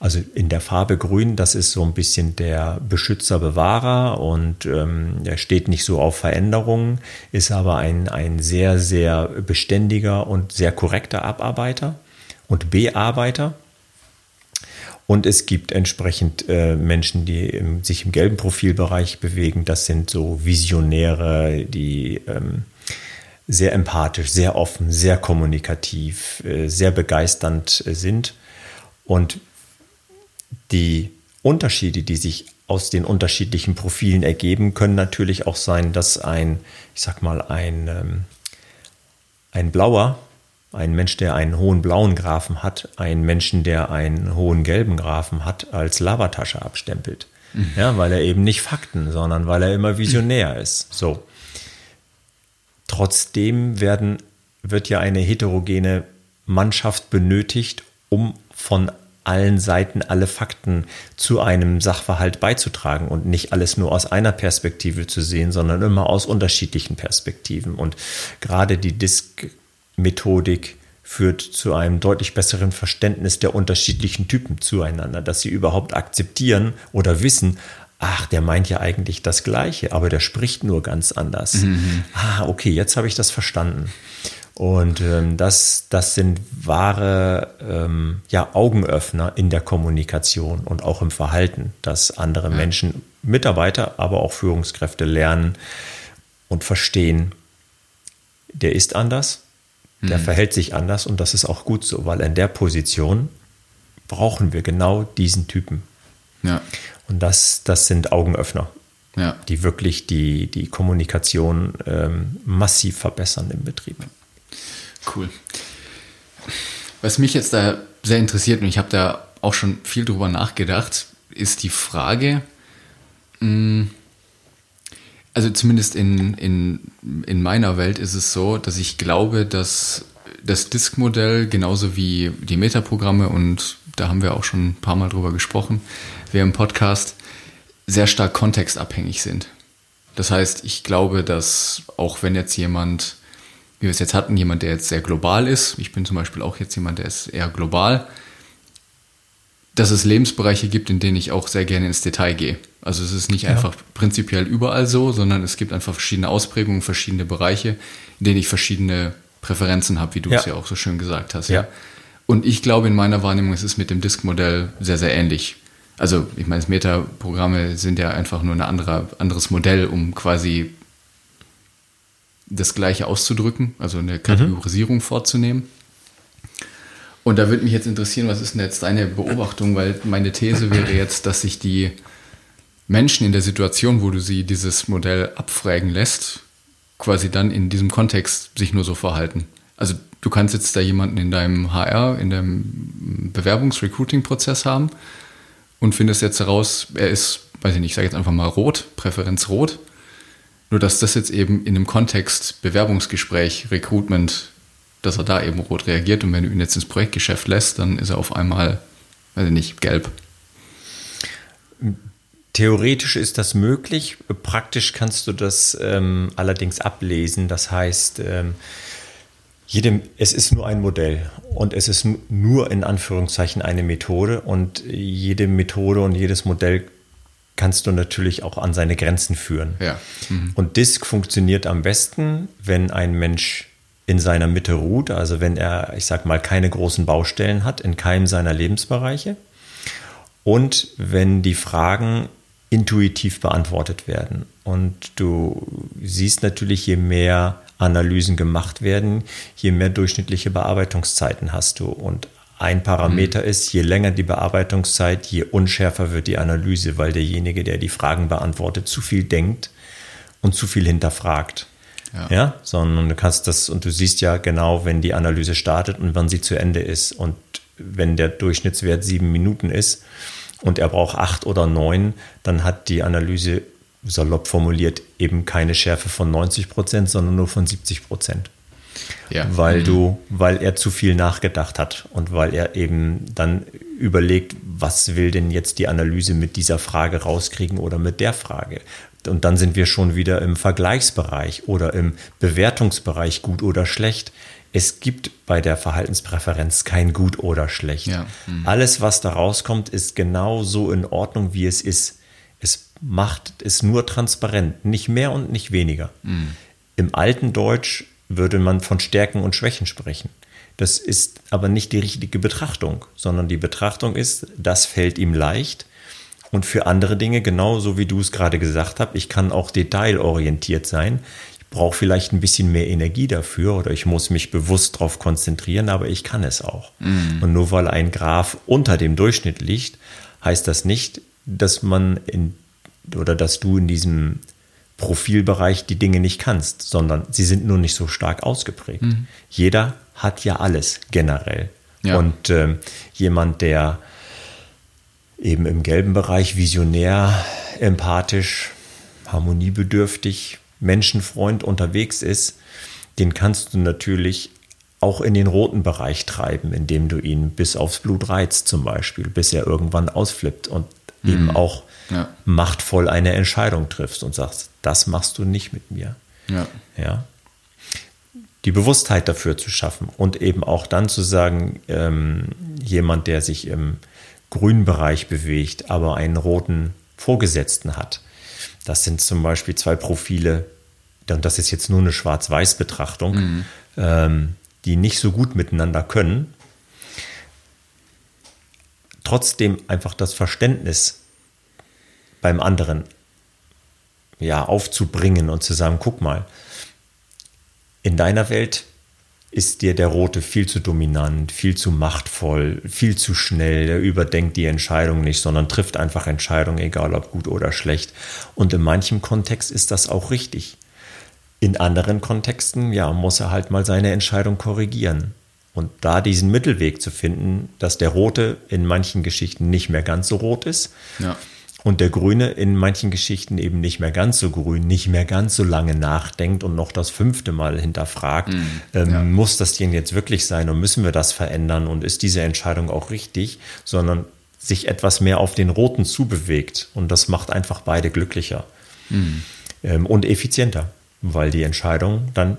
also in der Farbe grün, das ist so ein bisschen der Beschützer, Bewahrer und ähm, der steht nicht so auf Veränderungen, ist aber ein, ein sehr, sehr beständiger und sehr korrekter Abarbeiter und Bearbeiter. Und es gibt entsprechend äh, Menschen, die im, sich im gelben Profilbereich bewegen. Das sind so Visionäre, die ähm, sehr empathisch, sehr offen, sehr kommunikativ, äh, sehr begeisternd äh, sind. Und die Unterschiede, die sich aus den unterschiedlichen Profilen ergeben, können natürlich auch sein, dass ein, ich sag mal, ein, ähm, ein Blauer, ein Mensch, der einen hohen blauen Graphen hat, einen Menschen, der einen hohen gelben Graphen hat, als Lavatasche abstempelt. Mhm. Ja, weil er eben nicht Fakten, sondern weil er immer visionär mhm. ist. So. Trotzdem werden, wird ja eine heterogene Mannschaft benötigt, um von allen Seiten alle Fakten zu einem Sachverhalt beizutragen und nicht alles nur aus einer Perspektive zu sehen, sondern immer aus unterschiedlichen Perspektiven. Und gerade die Disk-Methodik führt zu einem deutlich besseren Verständnis der unterschiedlichen Typen zueinander, dass sie überhaupt akzeptieren oder wissen, ach, der meint ja eigentlich das Gleiche, aber der spricht nur ganz anders. Mhm. Ah, okay, jetzt habe ich das verstanden. Und ähm, das, das sind wahre ähm, ja, Augenöffner in der Kommunikation und auch im Verhalten, dass andere. Menschen, Mitarbeiter, aber auch Führungskräfte lernen und verstehen, der ist anders, der mhm. verhält sich anders und das ist auch gut so, weil in der Position brauchen wir genau diesen Typen. Ja. Und das, das sind Augenöffner, ja. die wirklich die, die Kommunikation ähm, massiv verbessern im Betrieb. Cool. Was mich jetzt da sehr interessiert, und ich habe da auch schon viel drüber nachgedacht, ist die Frage, mm, also zumindest in, in, in meiner Welt ist es so, dass ich glaube, dass das Disk-Modell genauso wie die Metaprogramme, und da haben wir auch schon ein paar Mal drüber gesprochen, wir im Podcast, sehr stark kontextabhängig sind. Das heißt, ich glaube, dass auch wenn jetzt jemand wie wir es jetzt hatten, jemand, der jetzt sehr global ist. Ich bin zum Beispiel auch jetzt jemand, der ist eher global. Dass es Lebensbereiche gibt, in denen ich auch sehr gerne ins Detail gehe. Also es ist nicht ja. einfach prinzipiell überall so, sondern es gibt einfach verschiedene Ausprägungen, verschiedene Bereiche, in denen ich verschiedene Präferenzen habe, wie du ja. es ja auch so schön gesagt hast. Ja. Und ich glaube, in meiner Wahrnehmung ist es mit dem Disk-Modell sehr, sehr ähnlich. Also, ich meine, Meta-Programme sind ja einfach nur ein andere, anderes Modell, um quasi das Gleiche auszudrücken, also eine Kategorisierung mhm. vorzunehmen. Und da würde mich jetzt interessieren, was ist denn jetzt deine Beobachtung? Weil meine These wäre jetzt, dass sich die Menschen in der Situation, wo du sie dieses Modell abfragen lässt, quasi dann in diesem Kontext sich nur so verhalten. Also du kannst jetzt da jemanden in deinem HR, in deinem Bewerbungs-Recruiting-Prozess haben und findest jetzt heraus, er ist, weiß ich nicht, ich sage jetzt einfach mal rot, Präferenz rot. Nur dass das jetzt eben in dem Kontext Bewerbungsgespräch, Recruitment, dass er da eben rot reagiert und wenn du ihn jetzt ins Projektgeschäft lässt, dann ist er auf einmal, weiß ich nicht, gelb. Theoretisch ist das möglich, praktisch kannst du das ähm, allerdings ablesen. Das heißt, ähm, jedem, es ist nur ein Modell und es ist nur in Anführungszeichen eine Methode und jede Methode und jedes Modell kannst du natürlich auch an seine Grenzen führen. Ja. Mhm. Und Disk funktioniert am besten, wenn ein Mensch in seiner Mitte ruht, also wenn er, ich sag mal, keine großen Baustellen hat in keinem seiner Lebensbereiche und wenn die Fragen intuitiv beantwortet werden. Und du siehst natürlich, je mehr Analysen gemacht werden, je mehr durchschnittliche Bearbeitungszeiten hast du. Und ein Parameter mhm. ist, je länger die Bearbeitungszeit, je unschärfer wird die Analyse, weil derjenige, der die Fragen beantwortet, zu viel denkt und zu viel hinterfragt. Ja. ja, sondern du kannst das und du siehst ja genau, wenn die Analyse startet und wann sie zu Ende ist. Und wenn der Durchschnittswert sieben Minuten ist und er braucht acht oder neun, dann hat die Analyse salopp formuliert eben keine Schärfe von 90 Prozent, sondern nur von 70 Prozent. Ja. Weil mhm. du, weil er zu viel nachgedacht hat und weil er eben dann überlegt, was will denn jetzt die Analyse mit dieser Frage rauskriegen oder mit der Frage. Und dann sind wir schon wieder im Vergleichsbereich oder im Bewertungsbereich gut oder schlecht. Es gibt bei der Verhaltenspräferenz kein gut oder schlecht. Ja. Mhm. Alles, was da rauskommt, ist genau so in Ordnung, wie es ist. Es macht es nur transparent, nicht mehr und nicht weniger. Mhm. Im alten Deutsch würde man von Stärken und Schwächen sprechen. Das ist aber nicht die richtige Betrachtung, sondern die Betrachtung ist, das fällt ihm leicht. Und für andere Dinge, genauso wie du es gerade gesagt hast, ich kann auch detailorientiert sein. Ich brauche vielleicht ein bisschen mehr Energie dafür oder ich muss mich bewusst darauf konzentrieren, aber ich kann es auch. Mhm. Und nur weil ein Graph unter dem Durchschnitt liegt, heißt das nicht, dass man in oder dass du in diesem Profilbereich die Dinge nicht kannst, sondern sie sind nur nicht so stark ausgeprägt. Mhm. Jeder hat ja alles generell. Ja. Und äh, jemand, der eben im gelben Bereich visionär, empathisch, harmoniebedürftig, Menschenfreund unterwegs ist, den kannst du natürlich auch in den roten Bereich treiben, indem du ihn bis aufs Blut reizt zum Beispiel, bis er irgendwann ausflippt und mhm. eben auch ja. machtvoll eine Entscheidung triffst und sagst, das machst du nicht mit mir. Ja. ja. Die Bewusstheit dafür zu schaffen und eben auch dann zu sagen, ähm, jemand, der sich im grünen Bereich bewegt, aber einen roten Vorgesetzten hat. Das sind zum Beispiel zwei Profile, und das ist jetzt nur eine Schwarz-Weiß-Betrachtung, mhm. ähm, die nicht so gut miteinander können. Trotzdem einfach das Verständnis beim anderen ja, aufzubringen und zu sagen, guck mal, in deiner Welt ist dir der Rote viel zu dominant, viel zu machtvoll, viel zu schnell, der überdenkt die Entscheidung nicht, sondern trifft einfach Entscheidungen, egal ob gut oder schlecht. Und in manchem Kontext ist das auch richtig. In anderen Kontexten, ja, muss er halt mal seine Entscheidung korrigieren. Und da diesen Mittelweg zu finden, dass der Rote in manchen Geschichten nicht mehr ganz so rot ist, ja und der Grüne in manchen Geschichten eben nicht mehr ganz so grün, nicht mehr ganz so lange nachdenkt und noch das fünfte Mal hinterfragt, mm, ähm, ja. muss das denn jetzt wirklich sein und müssen wir das verändern und ist diese Entscheidung auch richtig, sondern sich etwas mehr auf den Roten zubewegt und das macht einfach beide glücklicher mm. ähm, und effizienter, weil die Entscheidungen dann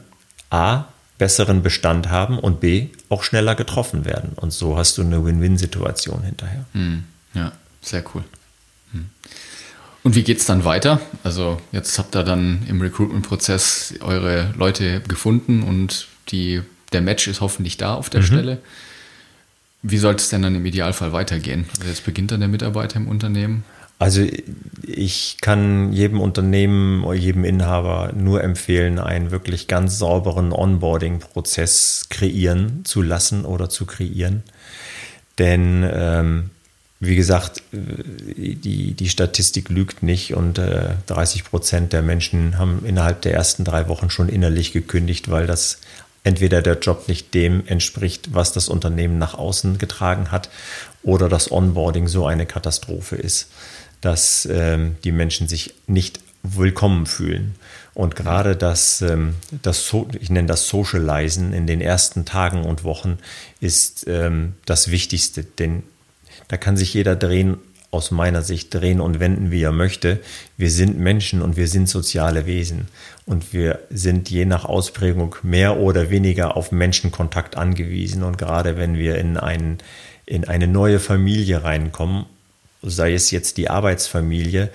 A besseren Bestand haben und B auch schneller getroffen werden und so hast du eine Win-Win-Situation hinterher. Mm, ja, sehr cool. Und wie geht es dann weiter? Also jetzt habt ihr dann im Recruitment-Prozess eure Leute gefunden und die, der Match ist hoffentlich da auf der mhm. Stelle. Wie sollte es denn dann im Idealfall weitergehen? Also jetzt beginnt dann der Mitarbeiter im Unternehmen. Also ich kann jedem Unternehmen oder jedem Inhaber nur empfehlen, einen wirklich ganz sauberen Onboarding-Prozess kreieren zu lassen oder zu kreieren. Denn ähm, wie gesagt, die, die Statistik lügt nicht und äh, 30 Prozent der Menschen haben innerhalb der ersten drei Wochen schon innerlich gekündigt, weil das entweder der Job nicht dem entspricht, was das Unternehmen nach außen getragen hat, oder das Onboarding so eine Katastrophe ist, dass ähm, die Menschen sich nicht willkommen fühlen. Und gerade das, ähm, das so, ich nenne das Socializen in den ersten Tagen und Wochen ist ähm, das Wichtigste, denn da kann sich jeder drehen, aus meiner Sicht drehen und wenden, wie er möchte. Wir sind Menschen und wir sind soziale Wesen. Und wir sind je nach Ausprägung mehr oder weniger auf Menschenkontakt angewiesen. Und gerade wenn wir in, ein, in eine neue Familie reinkommen, sei es jetzt die Arbeitsfamilie,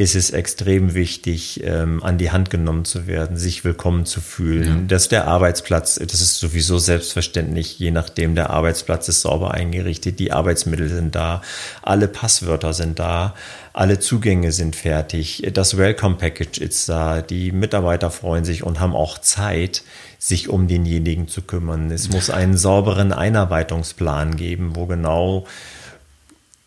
ist es extrem wichtig, ähm, an die Hand genommen zu werden, sich willkommen zu fühlen, ja. dass der Arbeitsplatz, das ist sowieso selbstverständlich, je nachdem der Arbeitsplatz ist sauber eingerichtet, die Arbeitsmittel sind da, alle Passwörter sind da, alle Zugänge sind fertig, das Welcome Package ist da, die Mitarbeiter freuen sich und haben auch Zeit, sich um denjenigen zu kümmern. Es muss einen sauberen Einarbeitungsplan geben, wo genau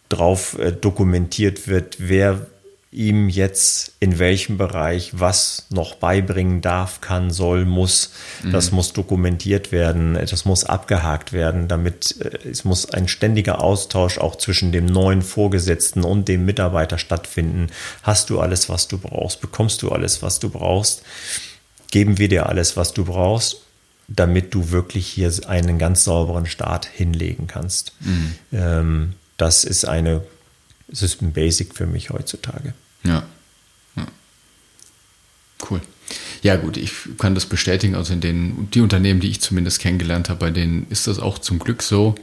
drauf äh, dokumentiert wird, wer ihm jetzt in welchem Bereich was noch beibringen darf, kann, soll, muss. Mhm. Das muss dokumentiert werden, das muss abgehakt werden, damit äh, es muss ein ständiger Austausch auch zwischen dem neuen Vorgesetzten und dem Mitarbeiter stattfinden. Hast du alles, was du brauchst? Bekommst du alles, was du brauchst? Geben wir dir alles, was du brauchst? damit du wirklich hier einen ganz sauberen Start hinlegen kannst. Mhm. Ähm, das ist eine, es ist ein Basic für mich heutzutage. Ja. ja. Cool. Ja, gut, ich kann das bestätigen. Also in den, die Unternehmen, die ich zumindest kennengelernt habe, bei denen ist das auch zum Glück so.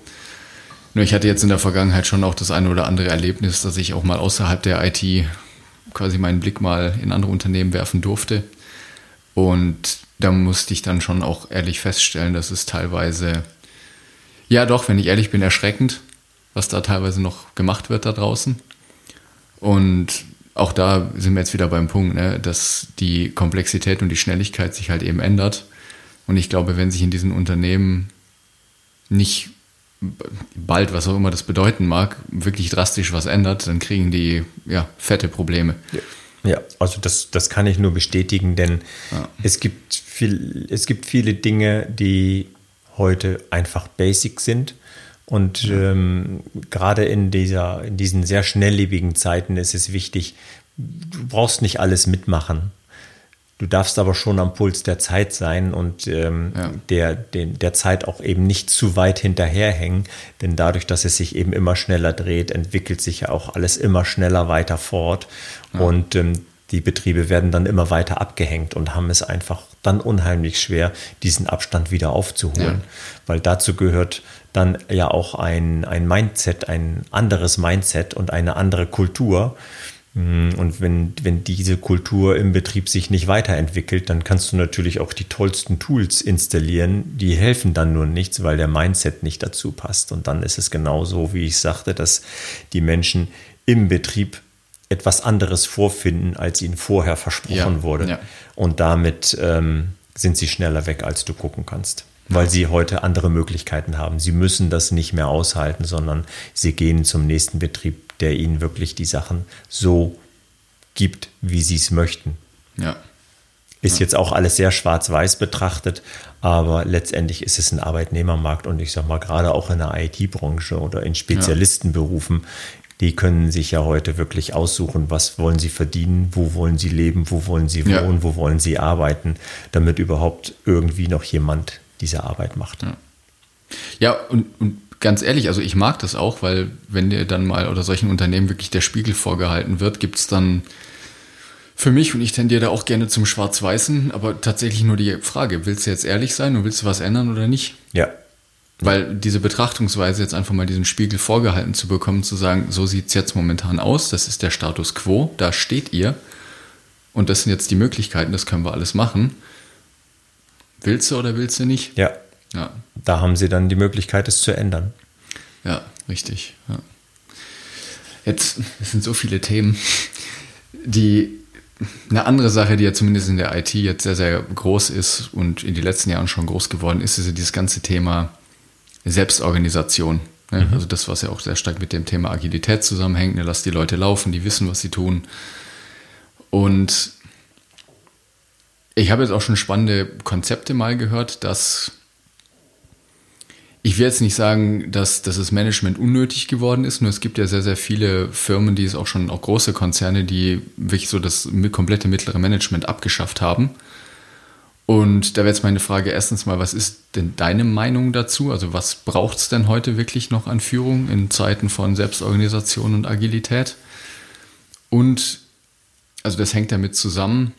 Nur ich hatte jetzt in der Vergangenheit schon auch das eine oder andere Erlebnis, dass ich auch mal außerhalb der IT quasi meinen Blick mal in andere Unternehmen werfen durfte. Und da musste ich dann schon auch ehrlich feststellen, dass es teilweise, ja doch, wenn ich ehrlich bin, erschreckend, was da teilweise noch gemacht wird da draußen. Und auch da sind wir jetzt wieder beim Punkt, ne, dass die Komplexität und die Schnelligkeit sich halt eben ändert. Und ich glaube, wenn sich in diesen Unternehmen nicht bald, was auch immer das bedeuten mag, wirklich drastisch was ändert, dann kriegen die ja fette Probleme. Ja. Ja, also das, das kann ich nur bestätigen, denn ja. es, gibt viel, es gibt viele Dinge, die heute einfach basic sind. Und ähm, gerade in, dieser, in diesen sehr schnelllebigen Zeiten ist es wichtig, du brauchst nicht alles mitmachen. Du darfst aber schon am Puls der Zeit sein und ähm, ja. der, den, der Zeit auch eben nicht zu weit hinterherhängen, denn dadurch, dass es sich eben immer schneller dreht, entwickelt sich ja auch alles immer schneller weiter fort ja. und ähm, die Betriebe werden dann immer weiter abgehängt und haben es einfach dann unheimlich schwer, diesen Abstand wieder aufzuholen, ja. weil dazu gehört dann ja auch ein, ein Mindset, ein anderes Mindset und eine andere Kultur Mm, und wenn, wenn diese Kultur im Betrieb sich nicht weiterentwickelt, dann kannst du natürlich auch die tollsten Tools installieren, die helfen dann nur nichts, weil der Mindset nicht dazu passt. Und dann ist es genauso, wie ich sagte, dass die Menschen im Betrieb etwas anderes vorfinden, als ihnen vorher versprochen ja, wurde. Ja. Und damit ähm, sind sie schneller weg, als du gucken kannst weil sie heute andere Möglichkeiten haben. Sie müssen das nicht mehr aushalten, sondern sie gehen zum nächsten Betrieb, der ihnen wirklich die Sachen so gibt, wie sie es möchten. Ja. Ist ja. jetzt auch alles sehr schwarz-weiß betrachtet, aber letztendlich ist es ein Arbeitnehmermarkt und ich sag mal, gerade auch in der IT-Branche oder in Spezialistenberufen, die können sich ja heute wirklich aussuchen, was wollen sie verdienen, wo wollen sie leben, wo wollen sie wohnen, ja. wo wollen sie arbeiten, damit überhaupt irgendwie noch jemand diese Arbeit macht. Ja, ja und, und ganz ehrlich, also ich mag das auch, weil wenn dir dann mal oder solchen Unternehmen wirklich der Spiegel vorgehalten wird, gibt es dann für mich, und ich tendiere da auch gerne zum Schwarz-Weißen, aber tatsächlich nur die Frage, willst du jetzt ehrlich sein und willst du was ändern oder nicht? Ja. Weil diese Betrachtungsweise jetzt einfach mal diesen Spiegel vorgehalten zu bekommen, zu sagen, so sieht es jetzt momentan aus, das ist der Status quo, da steht ihr und das sind jetzt die Möglichkeiten, das können wir alles machen. Willst du oder willst du nicht? Ja. Ja. Da haben sie dann die Möglichkeit, es zu ändern. Ja, richtig. Ja. Jetzt, es sind so viele Themen, die eine andere Sache, die ja zumindest in der IT jetzt sehr, sehr groß ist und in den letzten Jahren schon groß geworden ist, ist ja dieses ganze Thema Selbstorganisation. Ne? Mhm. Also das, was ja auch sehr stark mit dem Thema Agilität zusammenhängt. Ne? Lass die Leute laufen, die wissen, was sie tun. Und ich habe jetzt auch schon spannende Konzepte mal gehört, dass ich will jetzt nicht sagen, dass, dass das Management unnötig geworden ist, nur es gibt ja sehr, sehr viele Firmen, die es auch schon, auch große Konzerne, die wirklich so das komplette mittlere Management abgeschafft haben. Und da wäre jetzt meine Frage erstens mal, was ist denn deine Meinung dazu? Also was braucht es denn heute wirklich noch an Führung in Zeiten von Selbstorganisation und Agilität? Und, also das hängt damit zusammen,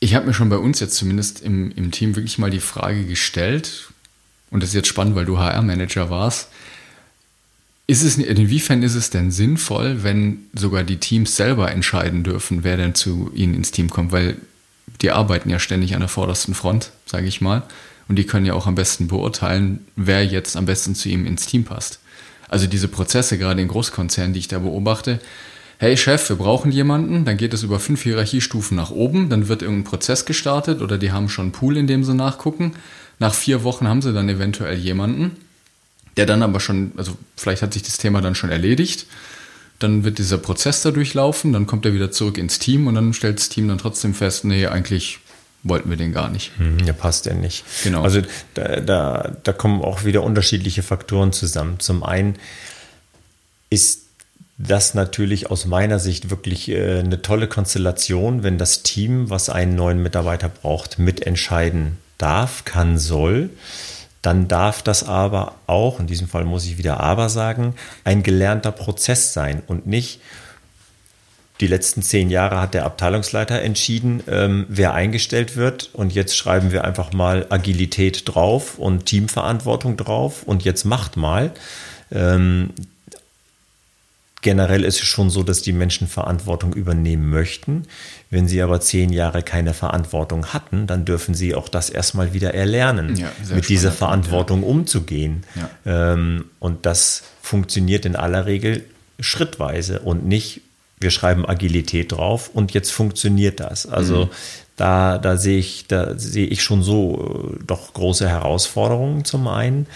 ich habe mir schon bei uns jetzt zumindest im, im Team wirklich mal die Frage gestellt, und das ist jetzt spannend, weil du HR-Manager warst, ist es, inwiefern ist es denn sinnvoll, wenn sogar die Teams selber entscheiden dürfen, wer denn zu ihnen ins Team kommt? Weil die arbeiten ja ständig an der vordersten Front, sage ich mal. Und die können ja auch am besten beurteilen, wer jetzt am besten zu ihm ins Team passt. Also diese Prozesse, gerade in Großkonzernen, die ich da beobachte, hey Chef, wir brauchen jemanden, dann geht es über fünf Hierarchiestufen nach oben, dann wird irgendein Prozess gestartet oder die haben schon einen Pool, in dem sie nachgucken nach vier Wochen haben sie dann eventuell jemanden, der dann aber schon, also vielleicht hat sich das Thema dann schon erledigt. dann wird dieser Prozess da durchlaufen, dann kommt er wieder zurück ins Team und dann stellt das Team dann trotzdem fest, nee, eigentlich wollten wir den gar nicht. Hm, ja, passt der nicht. Genau. Also da, da, da kommen auch wieder unterschiedliche Faktoren zusammen. Zum einen ist das natürlich aus meiner Sicht wirklich äh, eine tolle Konstellation, wenn das Team, was einen neuen Mitarbeiter braucht, mitentscheiden darf, kann, soll. Dann darf das aber auch, in diesem Fall muss ich wieder aber sagen, ein gelernter Prozess sein und nicht, die letzten zehn Jahre hat der Abteilungsleiter entschieden, ähm, wer eingestellt wird. Und jetzt schreiben wir einfach mal Agilität drauf und Teamverantwortung drauf und jetzt macht mal. Ähm, generell ist es schon so, dass die Menschen Verantwortung übernehmen möchten. Wenn sie aber zehn Jahre keine Verantwortung hatten, dann dürfen sie auch das erstmal wieder erlernen, ja, mit dieser Verantwortung ja. umzugehen. Ja. Ähm, und das funktioniert in aller Regel schrittweise und nicht wir schreiben Agilität drauf und jetzt funktioniert das. Also mhm. da, da sehe ich, da sehe ich schon so äh, doch große Herausforderungen zum einen.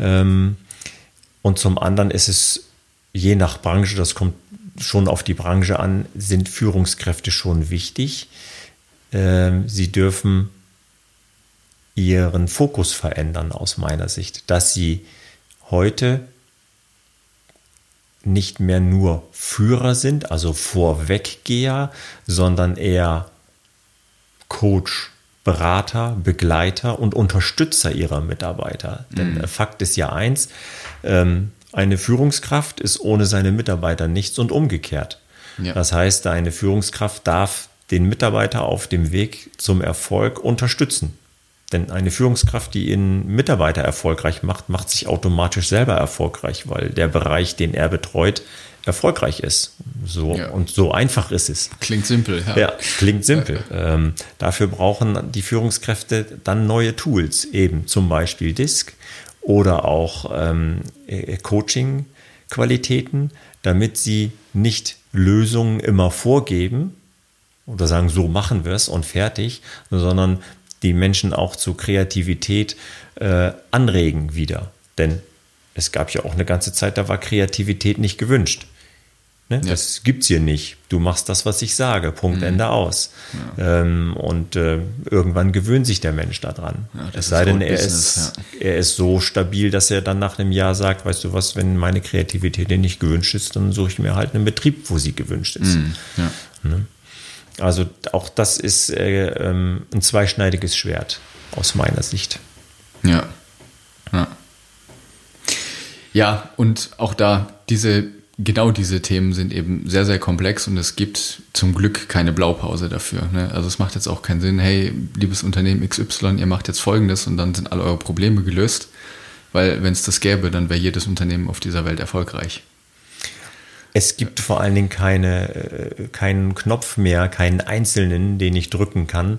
Ähm, und zum anderen ist es je nach Branche, das kommt schon auf die Branche an, sind Führungskräfte schon wichtig. Ähm, sie dürfen ihren Fokus verändern aus meiner Sicht, dass sie heute nicht mehr nur Führer sind, also Vorweggeher, sondern eher Coach, Berater, Begleiter und Unterstützer ihrer Mitarbeiter. Mhm. Denn Fakt ist ja eins, ähm, eine Führungskraft ist ohne seine Mitarbeiter nichts und umgekehrt. Ja. Das heißt, eine Führungskraft darf den Mitarbeiter auf dem Weg zum Erfolg unterstützen. Denn eine Führungskraft, die ihren Mitarbeiter erfolgreich macht, macht sich automatisch selber erfolgreich, weil der Bereich, den er betreut, erfolgreich ist. So ja. und so einfach ist es. Klingt simpel, ja. ja klingt simpel. ähm, dafür brauchen die Führungskräfte dann neue Tools, eben zum Beispiel Disk oder auch ähm, äh, Coaching-Qualitäten, damit sie nicht Lösungen immer vorgeben oder sagen, so machen wir es und fertig, sondern die Menschen auch zu Kreativität äh, anregen wieder. Denn es gab ja auch eine ganze Zeit, da war Kreativität nicht gewünscht. Ne? Ja. Das gibt's hier nicht. Du machst das, was ich sage. Punkt, mhm. Ende aus. Ja. Ähm, und äh, irgendwann gewöhnt sich der Mensch daran. Ja, es sei denn, er ist, er ist so stabil, dass er dann nach einem Jahr sagt, weißt du was, wenn meine Kreativität dir nicht gewünscht ist, dann suche ich mir halt einen Betrieb, wo sie gewünscht ist. Mhm. Ne? Also auch das ist äh, ähm, ein zweischneidiges Schwert aus meiner Sicht. Ja. Ja. Ja, und auch da diese genau diese Themen sind eben sehr, sehr komplex und es gibt zum Glück keine Blaupause dafür. Ne? Also es macht jetzt auch keinen Sinn, hey, liebes Unternehmen XY, ihr macht jetzt Folgendes und dann sind alle eure Probleme gelöst. Weil wenn es das gäbe, dann wäre jedes Unternehmen auf dieser Welt erfolgreich. Es gibt vor allen Dingen keine, äh, keinen Knopf mehr, keinen einzelnen, den ich drücken kann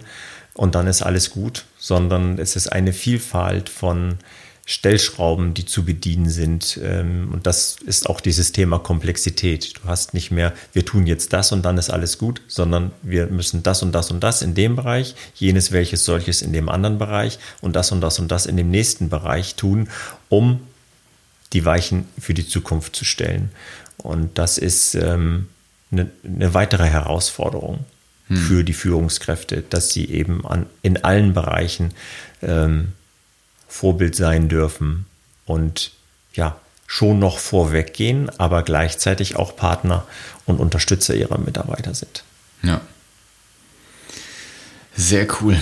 und dann ist alles gut, sondern es ist eine Vielfalt von Stellschrauben, die zu bedienen sind. Ähm, und das ist auch dieses Thema Komplexität. Du hast nicht mehr, wir tun jetzt das und dann ist alles gut, sondern wir müssen das und das und das in dem Bereich, jenes welches solches in dem anderen Bereich und das und das und das in dem nächsten Bereich tun, um die Weichen für die Zukunft zu stellen. Und das ist ähm, eine, eine weitere Herausforderung hm. für die Führungskräfte, dass sie eben an, in allen Bereichen ähm, Vorbild sein dürfen und ja, schon noch vorweggehen, aber gleichzeitig auch Partner und Unterstützer ihrer Mitarbeiter sind. Ja. Sehr cool.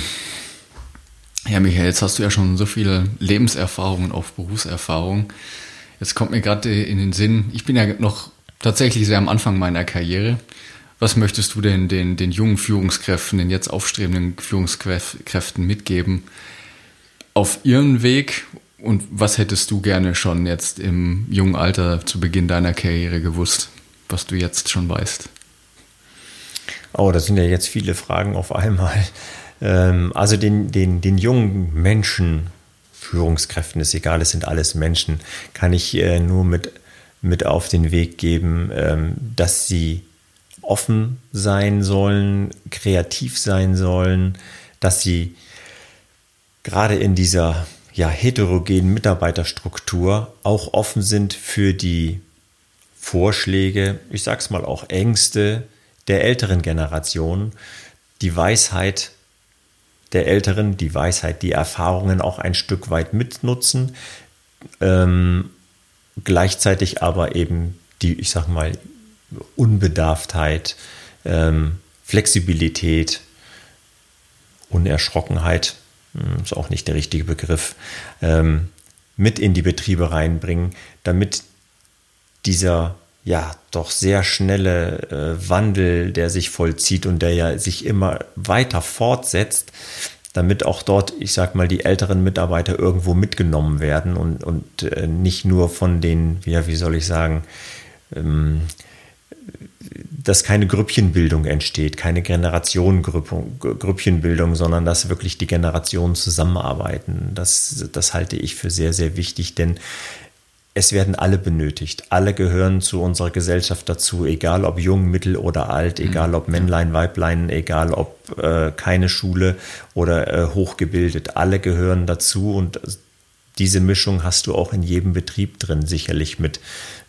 Ja, Michael, jetzt hast du ja schon so viele Lebenserfahrungen auf Berufserfahrung. Jetzt kommt mir gerade in den Sinn, ich bin ja noch tatsächlich sehr am Anfang meiner Karriere. Was möchtest du denn den, den jungen Führungskräften, den jetzt aufstrebenden Führungskräften mitgeben auf ihren Weg? Und was hättest du gerne schon jetzt im jungen Alter zu Beginn deiner Karriere gewusst, was du jetzt schon weißt? Oh, das sind ja jetzt viele Fragen auf einmal. Ähm, also den, den, den jungen Menschen, Führungskräften ist egal, es sind alles Menschen, kann ich äh, nur mit, mit auf den Weg geben, ähm, dass sie offen sein sollen, kreativ sein sollen, dass sie gerade in dieser ja, heterogenen Mitarbeiterstruktur auch offen sind für die Vorschläge, ich sag's mal auch Ängste der älteren Generation, die Weisheit der Älteren, die Weisheit, die Erfahrungen auch ein Stück weit mitnutzen, ähm, gleichzeitig aber eben die, ich sag mal, Unbedarftheit, ähm, Flexibilität, Unerschrockenheit, ist auch nicht der richtige Begriff, ähm, mit in die Betriebe reinbringen, damit dieser ja doch sehr schnelle äh, Wandel, der sich vollzieht und der ja sich immer weiter fortsetzt, damit auch dort, ich sag mal, die älteren Mitarbeiter irgendwo mitgenommen werden und, und äh, nicht nur von den, ja, wie soll ich sagen, ähm, dass keine Grüppchenbildung entsteht, keine Generationengrüppchenbildung, sondern dass wirklich die Generationen zusammenarbeiten. Das, das halte ich für sehr, sehr wichtig, denn es werden alle benötigt. Alle gehören zu unserer Gesellschaft dazu, egal ob jung, mittel oder alt, mhm. egal ob Männlein, Weiblein, egal ob äh, keine Schule oder äh, hochgebildet. Alle gehören dazu und diese Mischung hast du auch in jedem Betrieb drin, sicherlich mit,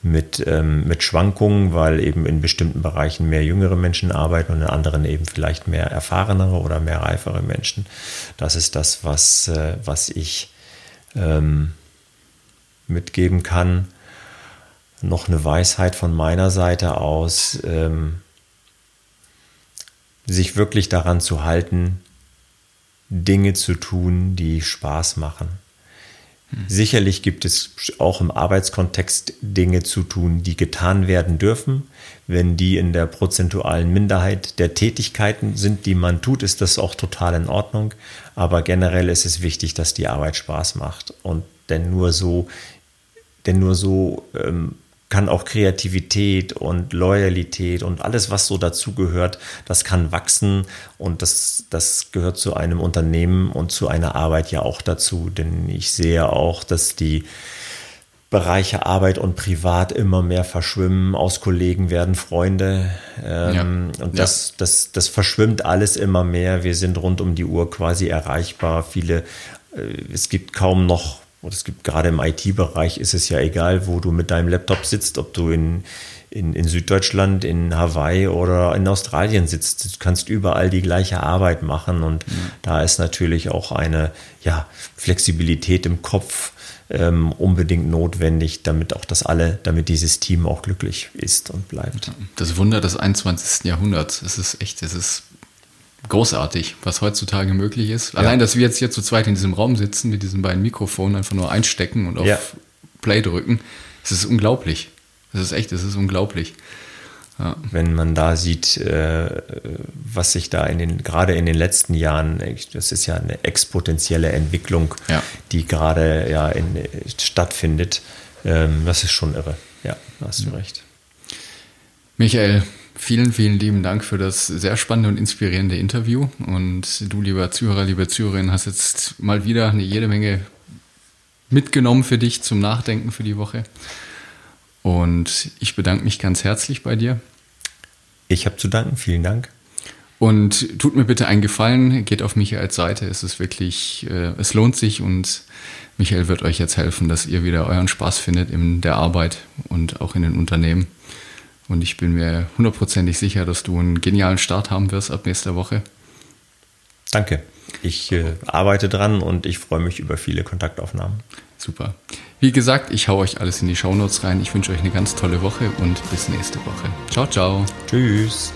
mit, ähm, mit Schwankungen, weil eben in bestimmten Bereichen mehr jüngere Menschen arbeiten und in anderen eben vielleicht mehr erfahrenere oder mehr reifere Menschen. Das ist das, was, äh, was ich ähm, mitgeben kann. Noch eine Weisheit von meiner Seite aus, ähm, sich wirklich daran zu halten, Dinge zu tun, die Spaß machen. Sicherlich gibt es auch im Arbeitskontext Dinge zu tun, die getan werden dürfen. Wenn die in der prozentualen Minderheit der Tätigkeiten sind, die man tut, ist das auch total in Ordnung. Aber generell ist es wichtig, dass die Arbeit Spaß macht. Und denn nur so denn nur so ähm, kann auch Kreativität und Loyalität und alles, was so dazugehört, das kann wachsen und das, das gehört zu einem Unternehmen und zu einer Arbeit ja auch dazu. Denn ich sehe auch, dass die Bereiche Arbeit und Privat immer mehr verschwimmen. Aus Kollegen werden Freunde. Ähm, ja. Und das, ja. das, das verschwimmt alles immer mehr. Wir sind rund um die Uhr quasi erreichbar. Viele, äh, es gibt kaum noch und es gibt gerade im IT-Bereich ist es ja egal, wo du mit deinem Laptop sitzt, ob du in, in, in Süddeutschland, in Hawaii oder in Australien sitzt. Du kannst überall die gleiche Arbeit machen und mhm. da ist natürlich auch eine ja, Flexibilität im Kopf ähm, unbedingt notwendig, damit auch das alle, damit dieses Team auch glücklich ist und bleibt. Das Wunder des 21. Jahrhunderts. Es ist echt, es ist großartig, was heutzutage möglich ist. Ja. Allein, dass wir jetzt hier zu zweit in diesem Raum sitzen, mit diesen beiden Mikrofonen einfach nur einstecken und auf ja. Play drücken, es ist unglaublich. Es ist echt, es ist unglaublich. Ja. Wenn man da sieht, äh, was sich da in den, gerade in den letzten Jahren, das ist ja eine exponentielle Entwicklung, die gerade ja in, stattfindet, ähm, das ist schon irre. Ja, da hast du recht. Michael, Vielen, vielen lieben Dank für das sehr spannende und inspirierende Interview. Und du, lieber Zuhörer, liebe Zuhörerin, hast jetzt mal wieder eine jede Menge mitgenommen für dich zum Nachdenken für die Woche. Und ich bedanke mich ganz herzlich bei dir. Ich habe zu danken. Vielen Dank. Und tut mir bitte einen Gefallen, geht auf Michaels Seite. Es ist wirklich, äh, es lohnt sich und Michael wird euch jetzt helfen, dass ihr wieder euren Spaß findet in der Arbeit und auch in den Unternehmen. Und ich bin mir hundertprozentig sicher, dass du einen genialen Start haben wirst ab nächster Woche. Danke. Ich äh, arbeite dran und ich freue mich über viele Kontaktaufnahmen. Super. Wie gesagt, ich hau euch alles in die Shownotes rein. Ich wünsche euch eine ganz tolle Woche und bis nächste Woche. Ciao, ciao. Tschüss.